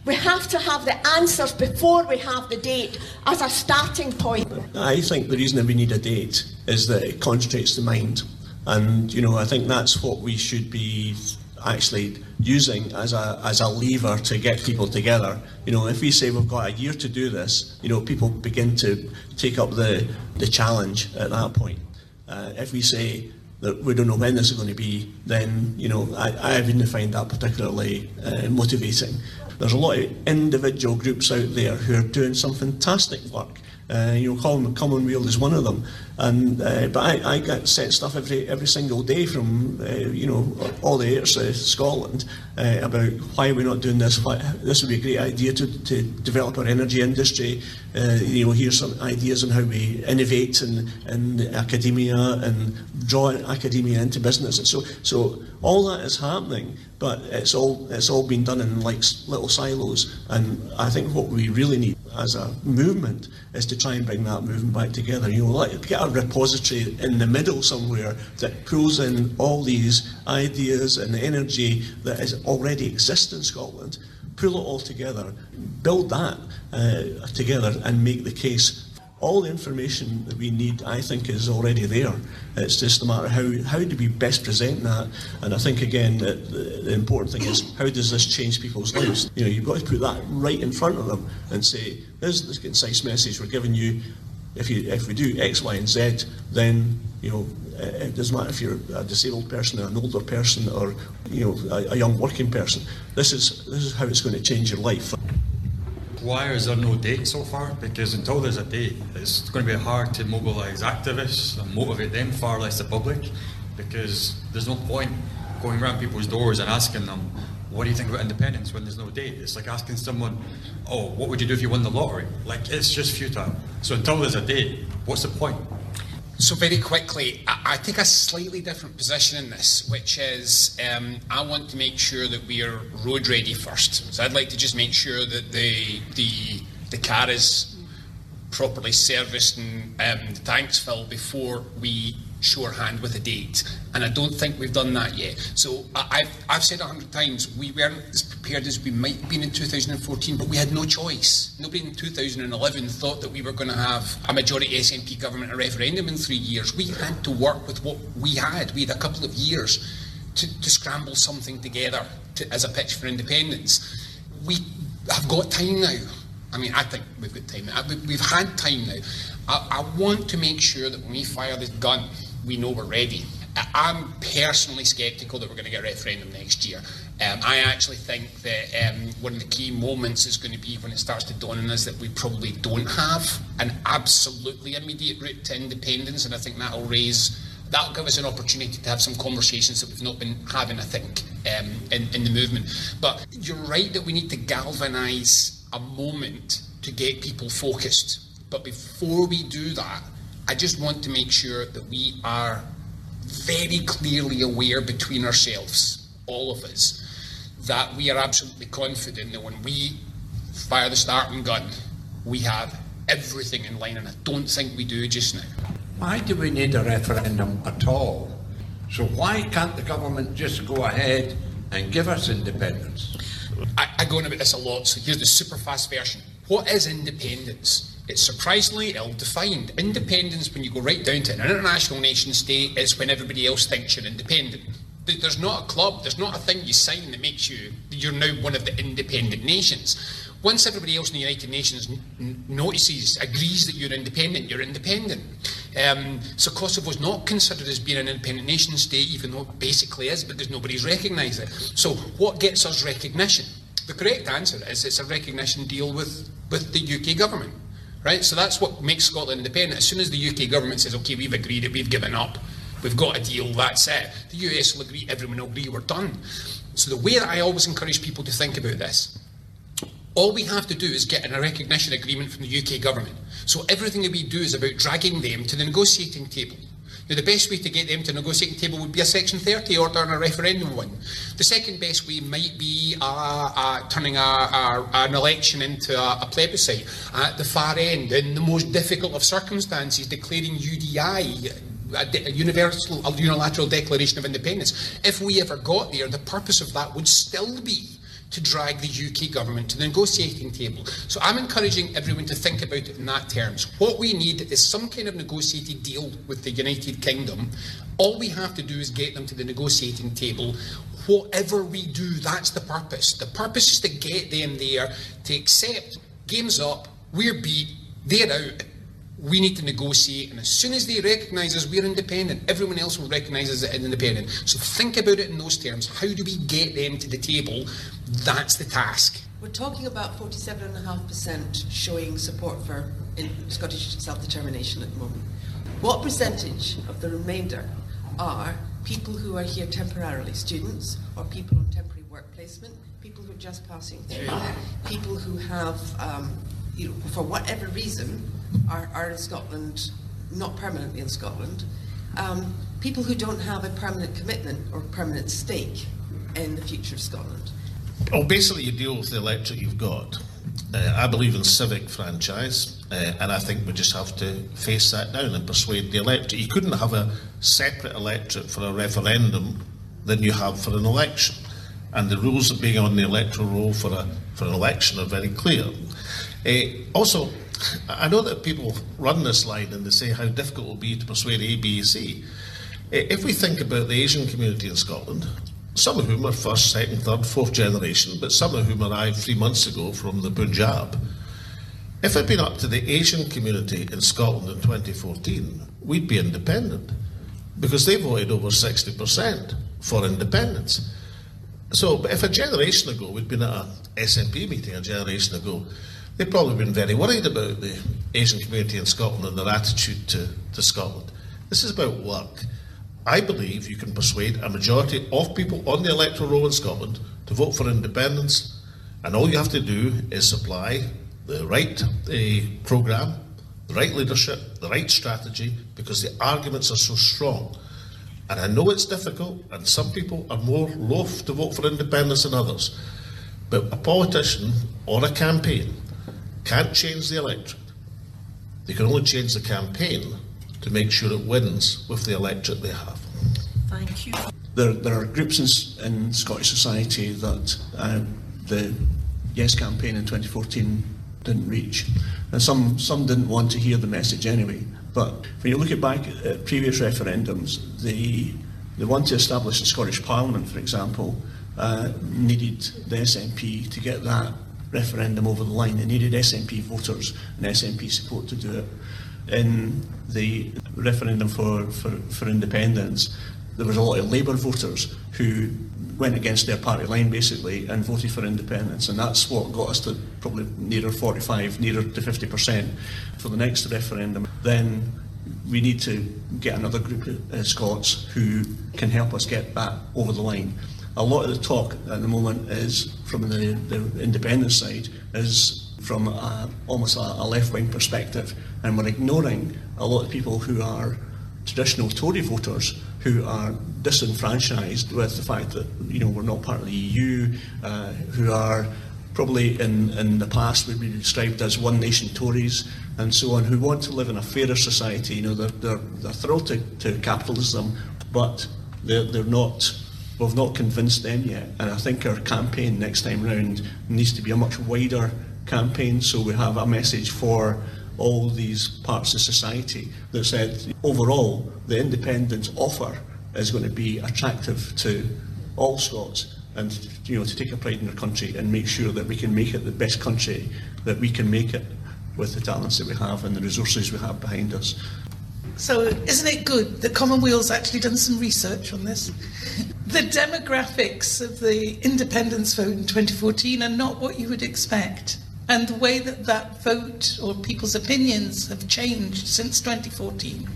We have to have the answers before we have the date as a starting point. I think the reason that we need a date is that it concentrates the mind. And, you know, I think that's what we should be actually using as a, as a lever to get people together. You know, if we say we've got a year to do this, you know, people begin to take up the, the challenge at that point. Uh, if we say that we don't know when this is going to be, then you know I, I wouldn't find that particularly uh, motivating. There's a lot of individual groups out there who are doing some fantastic work. Uh, you know, Common, Commonweal is one of them. And uh, but I, I get sent stuff every every single day from uh, you know all the airs of Scotland uh, about why we're we not doing this? Why, this would be a great idea to, to develop our energy industry. Uh, you know, here's some ideas on how we innovate in, in academia and draw academia into business. And so so all that is happening, but it's all it's all been done in like little silos. And I think what we really need as a movement is to try and bring that movement back together. You know, like get a repository in the middle somewhere that pulls in all these ideas and energy that is already exists in Scotland, pull it all together, build that uh, together, and make the case all the information that we need, I think, is already there. It's just a matter how how do we best present that. And I think again the, the important thing is how does this change people's lives? You know, you've got to put that right in front of them and say, "This is the concise message we're giving you. If you if we do X, Y, and Z, then you know eh, it doesn't matter if you're a disabled person, or an older person, or you know a, a young working person. This is this is how it's going to change your life. Why is there no date so far? Because until there's a date, it's going to be hard to mobilise activists and motivate them, far less the public, because there's no point going around people's doors and asking them, what do you think about independence when there's no date? It's like asking someone, oh, what would you do if you won the lottery? Like, it's just futile. So until there's a date, what's the point? So very quickly, I, take a slightly different position in this, which is um, I want to make sure that we are road ready first. So I'd like to just make sure that the the the car is properly serviced and um, the tanks filled before we shorthand with a date. And I don't think we've done that yet. So I- I've, I've said a hundred times, we weren't as prepared as we might have been in 2014, but we had no choice. Nobody in 2011 thought that we were going to have a majority SNP government, a referendum in three years. We had to work with what we had. We had a couple of years to, to scramble something together to, as a pitch for independence. We have got time now. I mean, I think we've got time now. We- We've had time now. I, I want to make sure that when we fire this gun, we know we're ready. I'm personally sceptical that we're going to get a referendum next year. Um, I actually think that um, one of the key moments is going to be when it starts to dawn on us that we probably don't have an absolutely immediate route to independence, and I think that'll raise that'll give us an opportunity to have some conversations that we've not been having, I think, um, in, in the movement. But you're right that we need to galvanise a moment to get people focused. But before we do that, I just want to make sure that we are very clearly aware between ourselves, all of us, that we are absolutely confident that when we fire the starting gun, we have everything in line, and I don't think we do just now. Why do we need a referendum at all? So why can't the government just go ahead and give us independence? I, I go on about this a lot, so here's the super fast version. What is independence? It's surprisingly ill defined. Independence, when you go right down to an international nation state, is when everybody else thinks you're independent. There's not a club, there's not a thing you sign that makes you, you're now one of the independent nations. Once everybody else in the United Nations notices, agrees that you're independent, you're independent. Um, so Kosovo's not considered as being an independent nation state, even though it basically is, because nobody's recognised it. So what gets us recognition? The correct answer is it's a recognition deal with, with the UK government. Right? So that's what makes Scotland independent. As soon as the UK government says, okay, we've agreed it, we've given up, we've got a deal, that's it, the US will agree, everyone will agree, we're done. So the way that I always encourage people to think about this all we have to do is get a recognition agreement from the UK government. So everything that we do is about dragging them to the negotiating table. Now, the best way to get them to the negotiating table would be a Section 30 order and a referendum one. The second best way might be uh, uh, turning a, a, an election into a, a plebiscite at the far end, in the most difficult of circumstances, declaring UDI a, de- a universal, a unilateral declaration of independence. If we ever got there, the purpose of that would still be to drag the UK government to the negotiating table. So I'm encouraging everyone to think about it in that terms. What we need is some kind of negotiated deal with the United Kingdom. All we have to do is get them to the negotiating table. Whatever we do, that's the purpose. The purpose is to get them there to accept game's up, we're beat, they're out, we need to negotiate, and as soon as they recognise us, we're independent. Everyone else will recognise us as independent. So think about it in those terms. How do we get them to the table? That's the task. We're talking about 47.5% showing support for Scottish self-determination at the moment. What percentage of the remainder are people who are here temporarily, students or people on temporary work placement, people who are just passing through, people who have, um, you know, for whatever reason, are, are in Scotland, not permanently in Scotland, um, people who don't have a permanent commitment or permanent stake in the future of Scotland. Well, basically, you deal with the electorate you've got. Uh, I believe in civic franchise, uh, and I think we just have to face that down and persuade the electorate. You couldn't have a separate electorate for a referendum than you have for an election. And the rules of being on the electoral roll for, a, for an election are very clear. Uh, also, I know that people run this line and they say how difficult it will be to persuade A, B, C. If we think about the Asian community in Scotland, some of whom are first, second, third, fourth generation, but some of whom arrived three months ago from the Punjab. If it had been up to the Asian community in Scotland in 2014, we'd be independent because they voted over 60% for independence. So, but if a generation ago we'd been at a SNP meeting a generation ago, they'd probably been very worried about the Asian community in Scotland and their attitude to, to Scotland. This is about work. I believe you can persuade a majority of people on the electoral roll in Scotland to vote for independence, and all you have to do is supply the right uh, programme, the right leadership, the right strategy, because the arguments are so strong. And I know it's difficult, and some people are more loath to vote for independence than others. But a politician or a campaign can't change the electorate. They can only change the campaign to make sure it wins with the electorate they have. Thank you. There, there are groups in, in Scottish society that uh, the Yes campaign in 2014 didn't reach. And some, some didn't want to hear the message anyway. But when you look at back at previous referendums, the, the one to establish the Scottish Parliament, for example, uh, needed the SNP to get that referendum over the line. They needed SNP voters and SNP support to do it. In the referendum for, for, for independence, there was a lot of Labour voters who went against their party line basically and voted for independence, and that's what got us to probably nearer 45, nearer to 50% for the next referendum. Then we need to get another group of Scots who can help us get back over the line. A lot of the talk at the moment is from the, the independence side is from a, almost a, a left-wing perspective, and we're ignoring a lot of people who are traditional Tory voters who are disenfranchised with the fact that you know we're not part of the EU, uh, who are probably in, in the past would be described as one nation Tories and so on, who want to live in a fairer society. You know, they're, they're, they're thrilled to, to capitalism, but they're, they're not, we've not convinced them yet. And I think our campaign next time round needs to be a much wider campaign so we have a message for all these parts of society that said overall the independence offer is going to be attractive to all Scots and you know to take a pride in their country and make sure that we can make it the best country that we can make it with the talents that we have and the resources we have behind us. So, isn't it good that Commonweal's actually done some research on this? the demographics of the independence vote in 2014 are not what you would expect. And the way that that vote or people's opinions have changed since 2014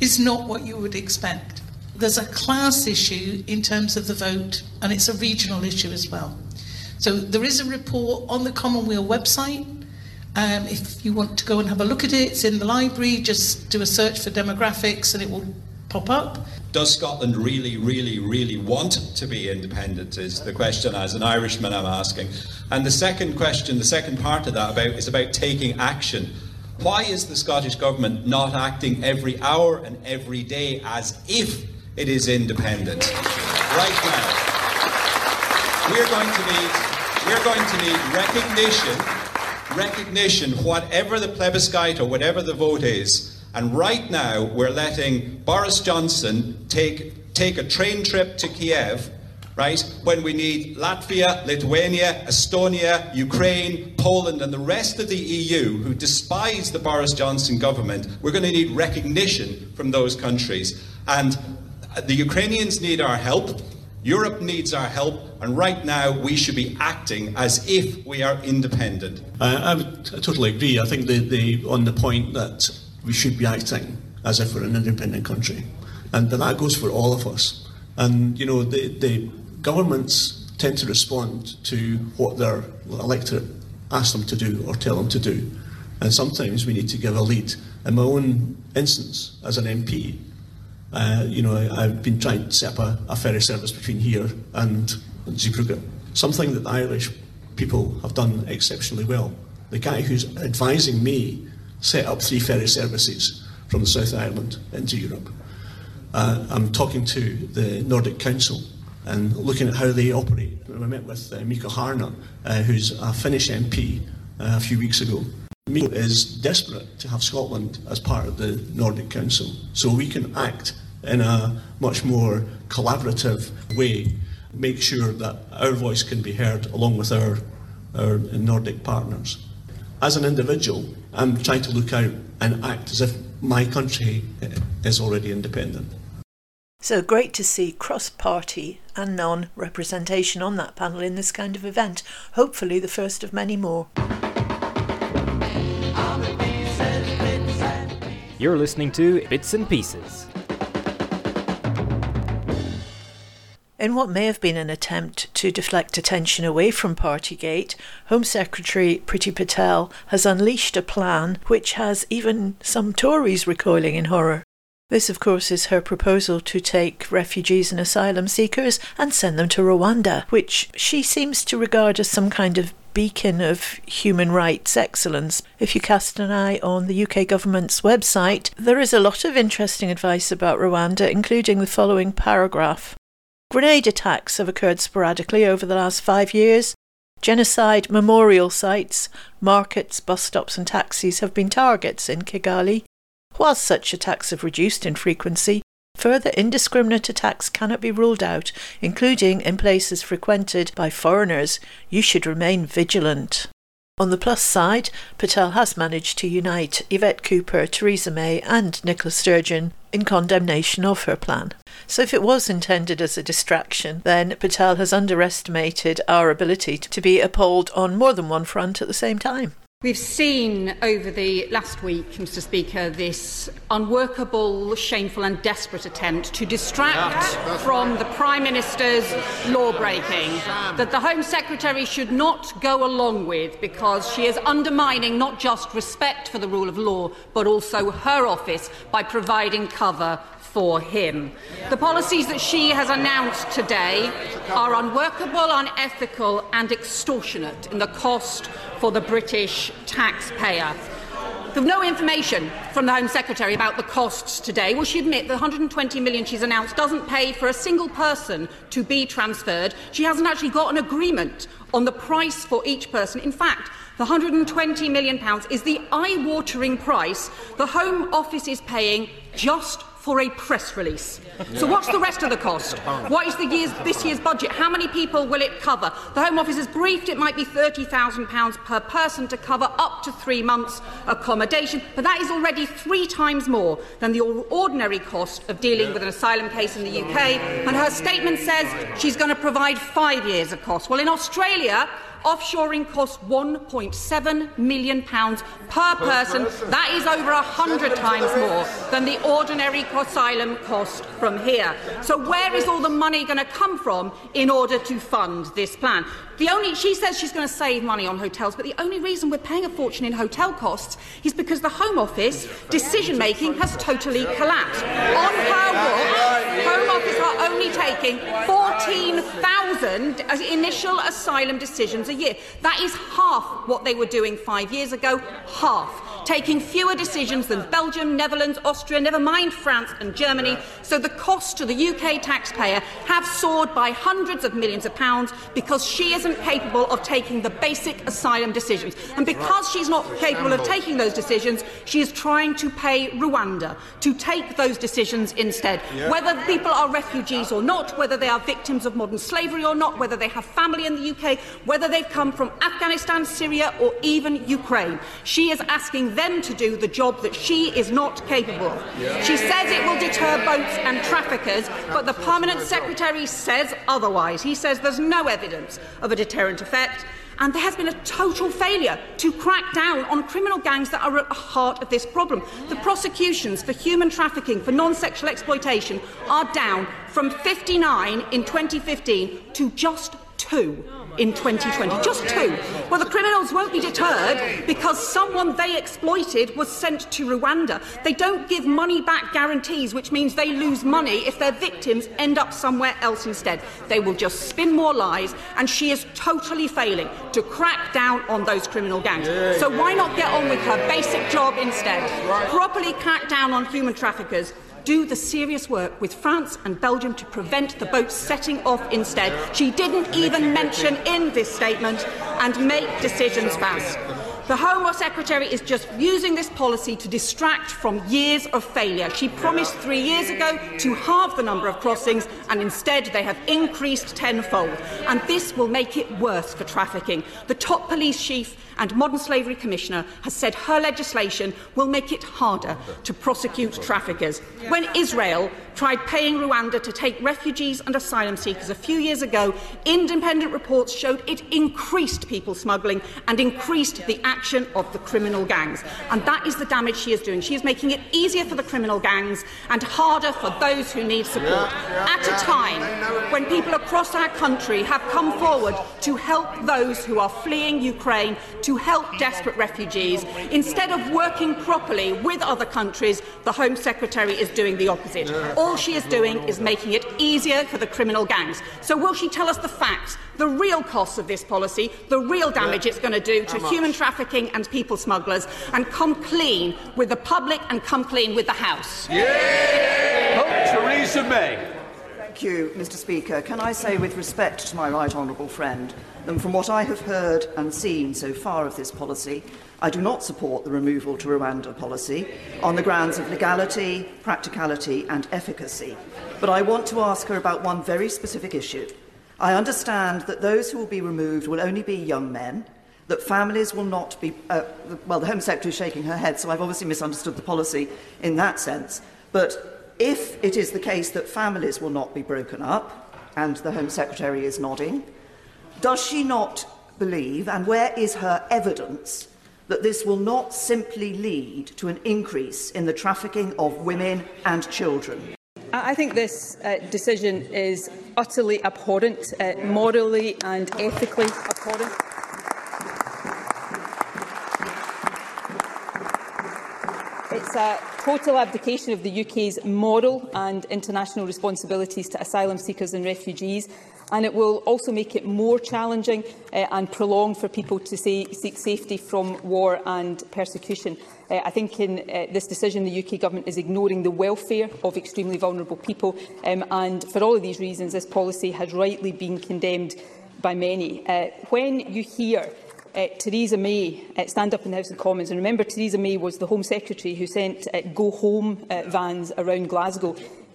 is not what you would expect. There's a class issue in terms of the vote, and it's a regional issue as well. So there is a report on the Commonweal website. Um, if you want to go and have a look at it, it's in the library. Just do a search for demographics and it will pop up. Does Scotland really, really, really want to be independent? Is the question as an Irishman I'm asking. And the second question, the second part of that about is about taking action. Why is the Scottish Government not acting every hour and every day as if it is independent? Right now. We're going to need we're going to need recognition, recognition, whatever the plebiscite or whatever the vote is, and right now, we're letting Boris Johnson take, take a train trip to Kiev, right, when we need Latvia, Lithuania, Estonia, Ukraine, Poland, and the rest of the EU who despise the Boris Johnson government. We're going to need recognition from those countries. And the Ukrainians need our help. Europe needs our help, and right now we should be acting as if we are independent. Uh, I would totally agree. I think the, the, on the point that we should be acting as if we're an independent country. And that goes for all of us. And, you know, the, the governments tend to respond to what their electorate asks them to do or tell them to do. And sometimes we need to give a lead. In my own instance, as an MP, uh, you know, I, have been trying to set up a, a, ferry service between here and Zeebrugge, something that the Irish people have done exceptionally well. The guy who's advising me set up three ferry services from the South Island into Europe. Uh, I'm talking to the Nordic Council and looking at how they operate. I met with uh, Mikko Kärnä, uh, who's a Finnish MP uh, a few weeks ago. Mikko is desperate to have Scotland as part of the Nordic Council so we can act in a much more collaborative way, make sure that our voice can be heard along with our, our Nordic partners. as an individual, I'm trying to look out and act as if my country is already independent. So great to see cross party and non representation on that panel in this kind of event. Hopefully, the first of many more. You're listening to Bits and Pieces. In what may have been an attempt to deflect attention away from Partygate, Home Secretary Priti Patel has unleashed a plan which has even some Tories recoiling in horror. This, of course, is her proposal to take refugees and asylum seekers and send them to Rwanda, which she seems to regard as some kind of beacon of human rights excellence. If you cast an eye on the UK government's website, there is a lot of interesting advice about Rwanda, including the following paragraph. Grenade attacks have occurred sporadically over the last five years. Genocide memorial sites, markets, bus stops, and taxis have been targets in Kigali. While such attacks have reduced in frequency, further indiscriminate attacks cannot be ruled out, including in places frequented by foreigners. You should remain vigilant. On the plus side, Patel has managed to unite Yvette Cooper, Theresa May, and Nicola Sturgeon in condemnation of her plan. So, if it was intended as a distraction, then Patel has underestimated our ability to be appalled on more than one front at the same time. We've seen over the last week, Mr. Speaker, this unworkable, shameful, and desperate attempt to distract from the Prime Minister's law breaking that the Home Secretary should not go along with because she is undermining not just respect for the rule of law, but also her office by providing cover for him. The policies that she has announced today are unworkable, unethical, and extortionate in the cost for the British taxpayer. There's no information from the Home Secretary about the costs today. Will she admit the 120 million she's announced doesn't pay for a single person to be transferred? She hasn't actually got an agreement on the price for each person. In fact, the £120 million is the eye watering price the Home Office is paying just for a press release. So what's the rest of the cost? What is the year's, this year's budget? How many people will it cover? The Home Office has briefed it might be £30,000 per person to cover up to three months accommodation, but that is already three times more than the ordinary cost of dealing with an asylum case in the UK. And her statement says she's going to provide five years of cost. Well, in Australia, offshoring costs £1.7 million per person. That is over a hundred times more than the ordinary asylum cost from here. So where is all the money going to come from in order to fund this plan? The only, she says she's going to save money on hotels, but the only reason we're paying a fortune in hotel costs is because the Home Office decision making has totally collapsed. On her watch, Home Office are only taking 14,000 initial asylum decisions a year. That is half what they were doing five years ago. Half taking fewer decisions than Belgium, Netherlands, Austria, never mind France and Germany. So the costs to the UK taxpayer have soared by hundreds of millions of pounds because she isn't capable of taking the basic asylum decisions. And because she's not capable of taking those decisions, she is trying to pay Rwanda to take those decisions instead. Whether people are refugees or not, whether they are victims of modern slavery or not, whether they have family in the UK, whether they've come from Afghanistan, Syria, or even Ukraine. She is asking them to do the job that she is not capable of. She says it will deter boats and traffickers, but the Permanent Secretary says otherwise. He says there's no evidence of a deterrent effect. And there has been a total failure to crack down on criminal gangs that are at the heart of this problem. The prosecutions for human trafficking, for non sexual exploitation, are down from 59 in 2015 to just two in 2020. Just two. Well, the criminals won't be deterred because someone they exploited was sent to Rwanda. They don't give money back guarantees, which means they lose money if their victims end up somewhere else instead. They will just spin more lies, and she is totally failing to crack down on those criminal gangs. So why not get on with her basic job instead? Properly crack down on human traffickers do the serious work with France and Belgium to prevent the boats setting off instead. She didn't even mention in this statement and make decisions fast. The Home Secretary is just using this policy to distract from years of failure. She promised three years ago to halve the number of crossings, and instead they have increased tenfold. And this will make it worse for trafficking. The top police chief and Modern Slavery Commissioner has said her legislation will make it harder to prosecute traffickers. When Israel tried paying Rwanda to take refugees and asylum seekers a few years ago, independent reports showed it increased people smuggling and increased the action of the criminal gangs. And that is the damage she is doing. She is making it easier for the criminal gangs and harder for those who need support. At a time when people across our country have come forward to help those who are fleeing Ukraine, to help desperate refugees, instead of working properly with other countries, the Home Secretary is doing the opposite. all she is doing is making it easier for the criminal gangs. So will she tell us the facts, the real costs of this policy, the real damage it's going to do to human trafficking and people smugglers, and come clean with the public and come clean with the House? Yeah! Hope Theresa May. Thank you, Mr Speaker. Can I say with respect to my right honourable friend that from what I have heard and seen so far of this policy, I do not support the removal to Rwanda policy on the grounds of legality, practicality and efficacy. But I want to ask her about one very specific issue. I understand that those who will be removed will only be young men, that families will not be... Uh, well, the Home Secretary is shaking her head, so I've obviously misunderstood the policy in that sense. But if it is the case that families will not be broken up, and the Home Secretary is nodding, does she not believe, and where is her evidence that this will not simply lead to an increase in the trafficking of women and children. I think this uh, decision is utterly abhorrent, uh, morally and ethically abhorrent. It's a total abdication of the UK's moral and international responsibilities to asylum seekers and refugees and it will also make it more challenging uh, and prolonged for people to say, seek safety from war and persecution. Uh, I think in uh, this decision the UK Government is ignoring the welfare of extremely vulnerable people um, and for all of these reasons this policy has rightly been condemned by many. Uh, when you hear uh, Theresa May uh, stand up in the House of Commons. And remember, Theresa May was the Home Secretary who sent uh, go-home uh, vans around Glasgow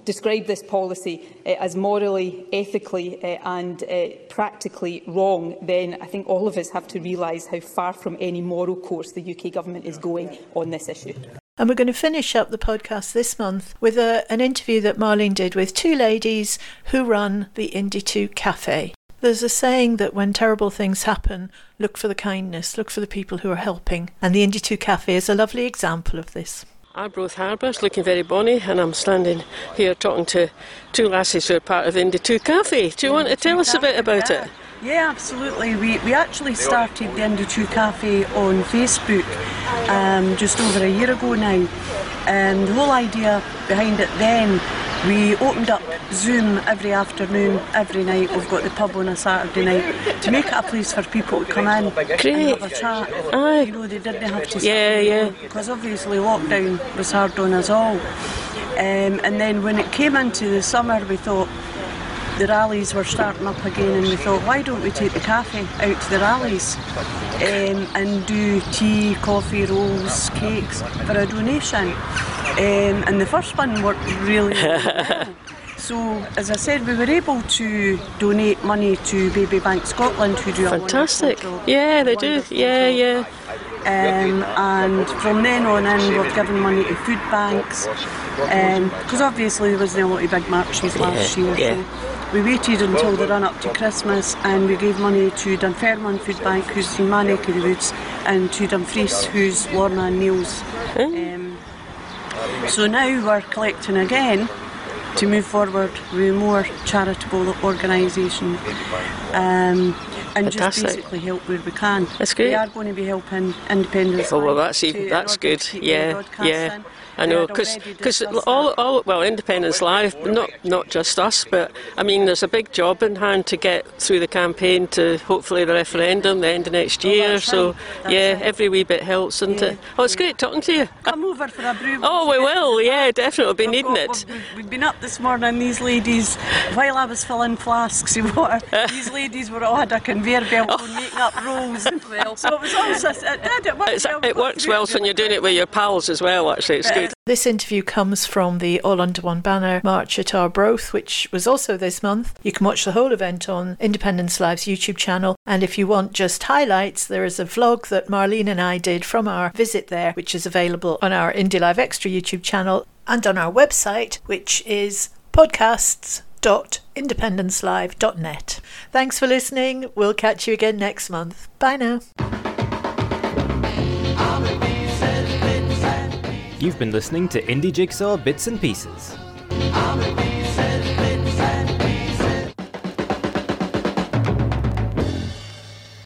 described this policy uh, as morally, ethically uh, and uh, practically wrong, then I think all of us have to realise how far from any moral course the UK Government is going on this issue. And we're going to finish up the podcast this month with a, an interview that Marlene did with two ladies who run the Indie 2 Cafe. There's a saying that when terrible things happen, look for the kindness, look for the people who are helping. And the Indie 2 Cafe is a lovely example of this. Arbroath Harbour, it's looking very bonny, and I'm standing here talking to two lassies who are part of Indie 2 Cafe. Do you want to tell us a bit about it? Yeah, absolutely. We, we actually started the Indie 2 Cafe on Facebook um, just over a year ago now. And the whole idea behind it then, we opened up Zoom every afternoon, every night. We've got the pub on a Saturday night to make it a place for people to come in Great. and have a chat. Aye. You know, they didn't have to Yeah, yeah. Because obviously lockdown was hard on us all. Um, and then when it came into the summer, we thought, the rallies were starting up again and we thought why don't we take the cafe out to the rallies um, and do tea, coffee, rolls, cakes for a donation um, and the first one worked really, well. So, as I said, we were able to donate money to Baby Bank Scotland, who do a Fantastic. Yeah, they do. Yeah, yeah. um, and from then on in we've given money to food banks because obviously there wasn't a lot of big marches last Yeah, year yeah. so we waited until the run up to Christmas and we gave money to Dunfermline Food Bank who's in my neck of the woods and to Dumfries who's Lorna and Neil's um, so now we're collecting again to move forward with more charitable organisation um, and just basically help where we can. That's great. We are going to be helping independence. Oh, well, that's even- that's good. Yeah, yeah. I know because all, all well Independence Live, not not just us, but I mean there's a big job in hand to get through the campaign to hopefully the referendum the end of next oh, year. Oh, so yeah, right. every wee bit helps, isn't yeah. it? Oh, it's great talking to you. Come over for a brew. Oh, we will. Yeah, definitely. We'll be needing got, it. We've been up this morning. These ladies, while I was filling flasks of water, these ladies were oh, all had a conveyor belt oh. making up rolls. well, so it was all just, it, it, works well. It works well when you're doing it with your pals as well. Actually, it's This interview comes from the All Under One Banner March at Arbroath, which was also this month. You can watch the whole event on Independence Live's YouTube channel. And if you want just highlights, there is a vlog that Marlene and I did from our visit there, which is available on our Indie Live Extra YouTube channel and on our website, which is podcasts.independencelive.net. Thanks for listening. We'll catch you again next month. Bye now. You've been listening to Indie Jigsaw Bits and Pieces.